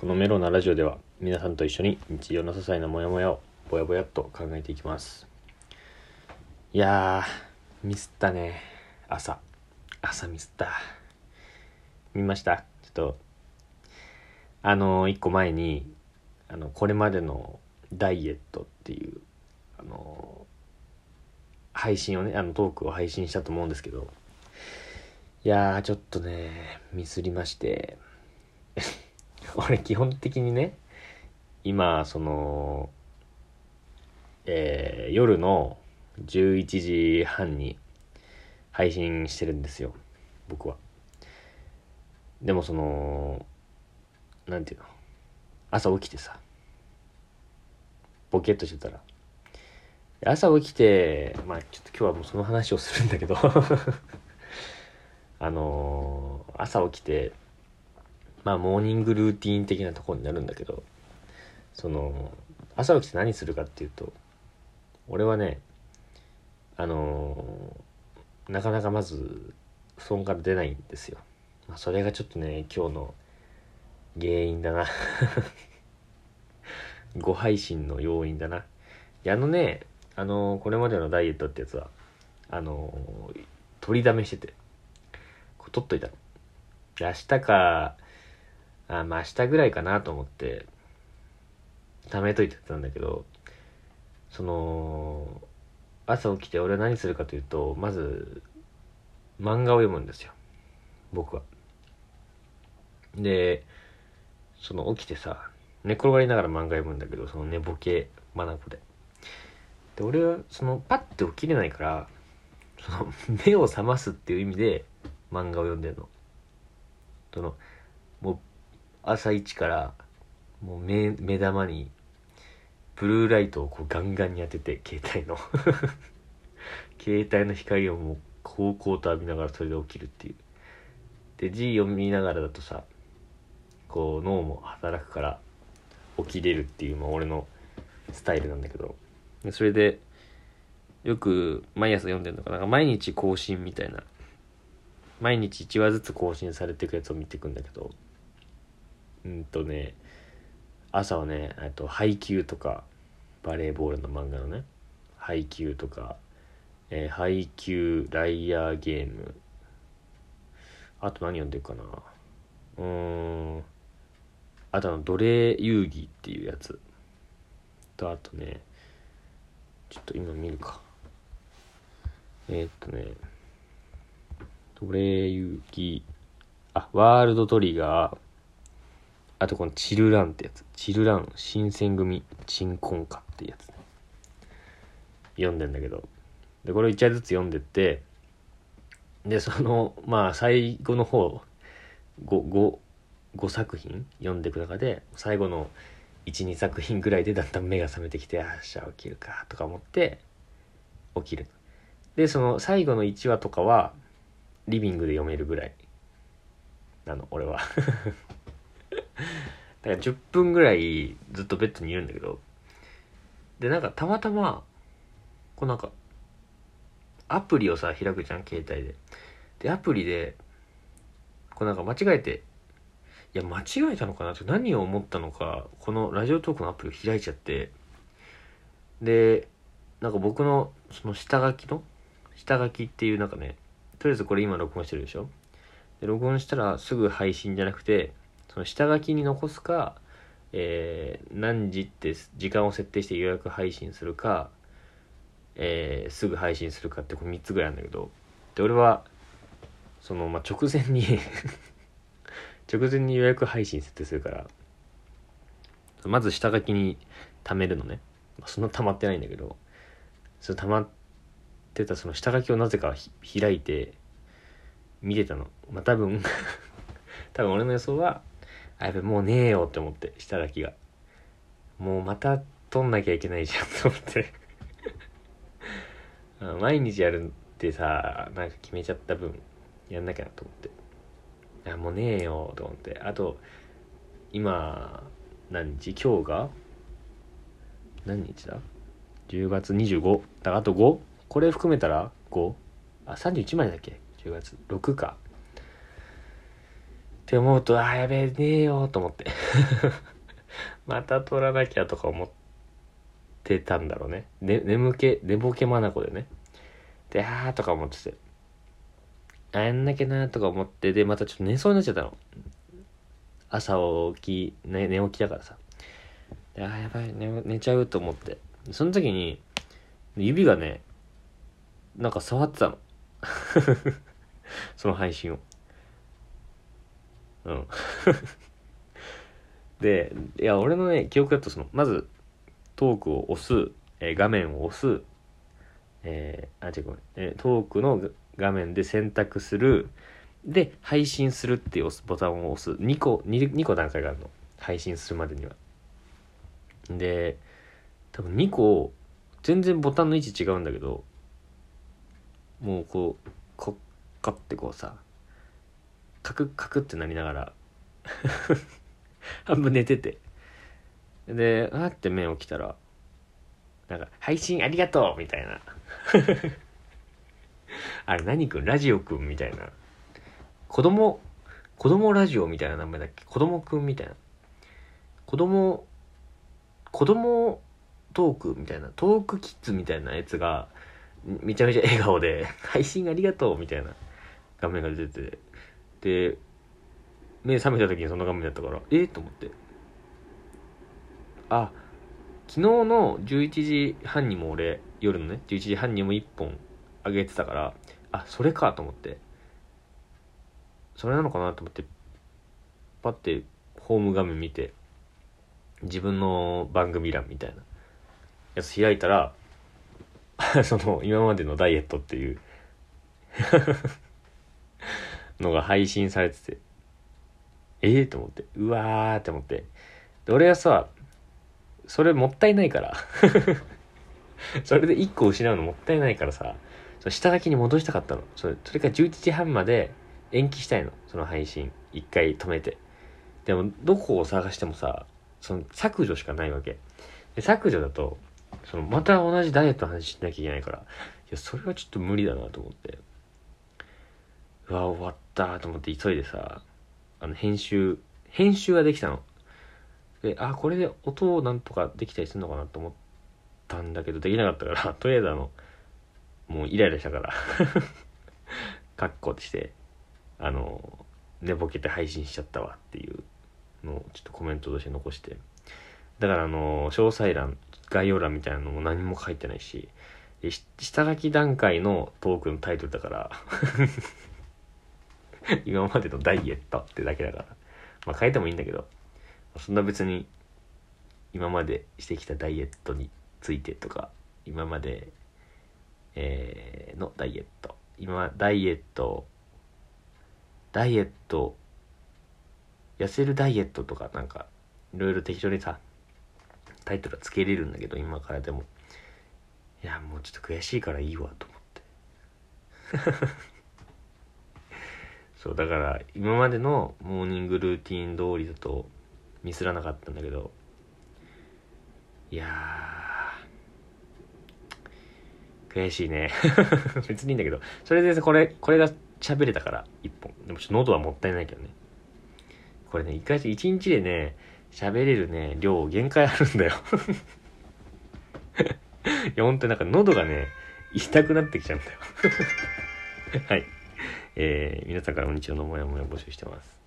このメロなラジオでは皆さんと一緒に日常の些細なモヤモヤをぼやぼやっと考えていきます。いやーミスったね。朝。朝ミスった。見ました？ちょっとあの一個前にあのこれまでのダイエットっていうあの配信をねあのトークを配信したと思うんですけど。いやーちょっとねミスりまして。俺基本的にね今そのえー、夜の11時半に配信してるんですよ僕は。でもそのなんていうの朝起きてさボケっとしてたら。朝起きてまあちょっと今日はもうその話をするんだけど。あのー、朝起きてまあモーニングルーティン的なとこになるんだけどその朝起きて何するかっていうと俺はねあのー、なかなかまず布団から出ないんですよ、まあ、それがちょっとね今日の原因だな。ご配信の要因だな。あのねあのー、これまでのダイエットってやつはあのー、取りだめしててこう取っといたの。明日かあまあ明日ぐらいかなと思って貯めといてたんだけどその朝起きて俺は何するかというとまず漫画を読むんですよ。僕は。でその起きてさ寝転がりながら漫画読むんだけどその寝ぼけまなこで。で俺はそのパッて起きれないからその目を覚ますっていう意味で漫画を読んでんの。そのもう朝一からもう目目玉にブルーライトをこうガンガンに当てて携帯の。携帯の光をもうこうこうと浴びながらそれで起きるっていう。で字読みながらだとさこう脳も働くから起きれるっていう、まあ、俺のスタイルなんだけど。それでよく毎朝読んでるのかな。毎日更新みたいな。毎日1話ずつ更新されていくやつを見ていくんだけど。うんとね朝はねと配球とかバレーボールの漫画のね配球とか、えー、配球ライアーゲーム。あと何読んでるかな。うーん。あとあの奴隷遊戯っていうやつ。とあとねちょっと今見るか。えー、っとね奴隷遊戯。あワールドトリガー。あとこのチルランってやつ。チルラン新選組鎮魂歌ってやつ、ね、読んでんだけど。で、これ一話ずつ読んでって、で、その、まあ最後の方、5、5、5作品？読んでいく中で、最後の1、2作品ぐらいでだんだん目が覚めてきて、ああ、しゃ起きるか、とか思って、起きる。で、その最後の1話とかは、リビングで読めるぐらいなの、俺は だから10分ぐらいずっとベッドにいるんだけど、で、なんかたまたま、こうなんか、アプリをさ、開くじゃん、携帯で。で、アプリで、こうなんか間違えて、いや、間違えたのかな？って何を思ったのか、このラジオトークのアプリを開いちゃって、で、なんか僕のその下書きの、下書きっていうなんかね、とりあえずこれ今録音してるでしょ？で、録音したらすぐ配信じゃなくて、その下書きに残すか、えー、何時って時間を設定して予約配信するか、えー、すぐ配信するかってこれ3つぐらいあるんだけどで俺はその、まあ、直前に 直前に予約配信設定するからまず下書きに貯めるのね、そんな溜まってないんだけどその溜まってたその下書きをなぜか開いて見てたの。まあ多分 多分俺の予想はあ、やべ、もうねえよって思って、下書きが。もうまた撮んなきゃいけないじゃんと思って 毎日やるってさ、なんか決めちゃった分、やんなきゃなと思って。あ、もうねえよと思って。あと、今、何日？今日が？何日だ ?10 月25。だあと 5? これ含めたら 5? あ、31までだっけ ?10 月。6か。って思うと、ああ、やべえ、ねえよと思って。また取らなきゃとか思ってたんだろうね。ね、眠気、寝ぼけまなこでね。で、あーとか思ってて。あやんなきゃなとか思って、で、またちょっと寝そうになっちゃったの。朝起き、ね、寝起きだからさ。で、あーやばい、寝、寝ちゃうと思って。その時に、指がね、なんか触ってたの。その配信を。うん。で、いや、俺のね、記憶だとその、まず、トークを押す、えー、画面を押す、えー、あ、違うごめん、えー、トークの画面で選択する、で、配信するっていうボタンを押す。2個、2, 2個段階があるの。配信するまでには。で、多分2個、全然ボタンの位置違うんだけど、もうこう、こっかってこうさ、カクカクってなりながら 半分寝てて。で、あって目起きたら、なんか、配信ありがとうみたいな。あれ何くんラジオくんみたいな。子供、子供ラジオみたいな名前だっけ？子供くんみたいな。子供、子供トークみたいな、トークキッズみたいなやつが、めちゃめちゃ笑顔で、配信ありがとうみたいな画面が出てて、で、目覚めた時にその画面だったから、えっと思って。あ、昨日の11時半にも俺、夜のね、11時半にも1本あげてたから、あ、それかと思って。それなのかなと思って、パッてホーム画面見て、自分の番組欄みたいなやつ開いたら、その今までのダイエットっていう のが配信されてて、ええー、と思って、うわー？って思って。で、俺はさ、それもったいないから それで1個失うのもったいないからさ、その下書きに戻したかったの。それそれから11時半まで延期したいの。その配信。一回止めて。でも、どこを探してもさ、その削除しかないわけ。で削除だと、そのまた同じダイエットの話しなきゃいけないから、いや、それはちょっと無理だなと思って。うわ、終わったと思って急いでさ、あの、編集、編集ができたの。で、あ、これで音をなんとかできたりするのかなと思ったんだけど、できなかったから、とりあえずあの、もうイライラしたから カッコして、あの、寝ぼけて配信しちゃったわっていうのをちょっとコメントとして残して。だからあの、詳細欄、概要欄みたいなのも何も書いてないし、下書き段階のトークのタイトルだから 今までのダイエットってだけだから。まあ変えてもいいんだけど、そんな別に今までしてきたダイエットについてとか、今まで、えー、のダイエット。今、ダイエット、ダイエット、痩せるダイエットとかなんか、いろいろ適当にさ、タイトルはつけれるんだけど、今からでも。いや、もうちょっと悔しいからいいわ、と思って。そう、だから今までのモーニングルーティン通りだとミスらなかったんだけど、いや、悔しいね。別にいいんだけど、それでこれ、これが喋れたから、一本。でもちょっと喉はもったいないけどね。これね、一回、一日でね、喋れるね、量限界あるんだよ。いや、ほんとなんか喉がね、痛くなってきちゃうんだよ。はい。えー、皆さんからの日常のモヤモヤ募集してます。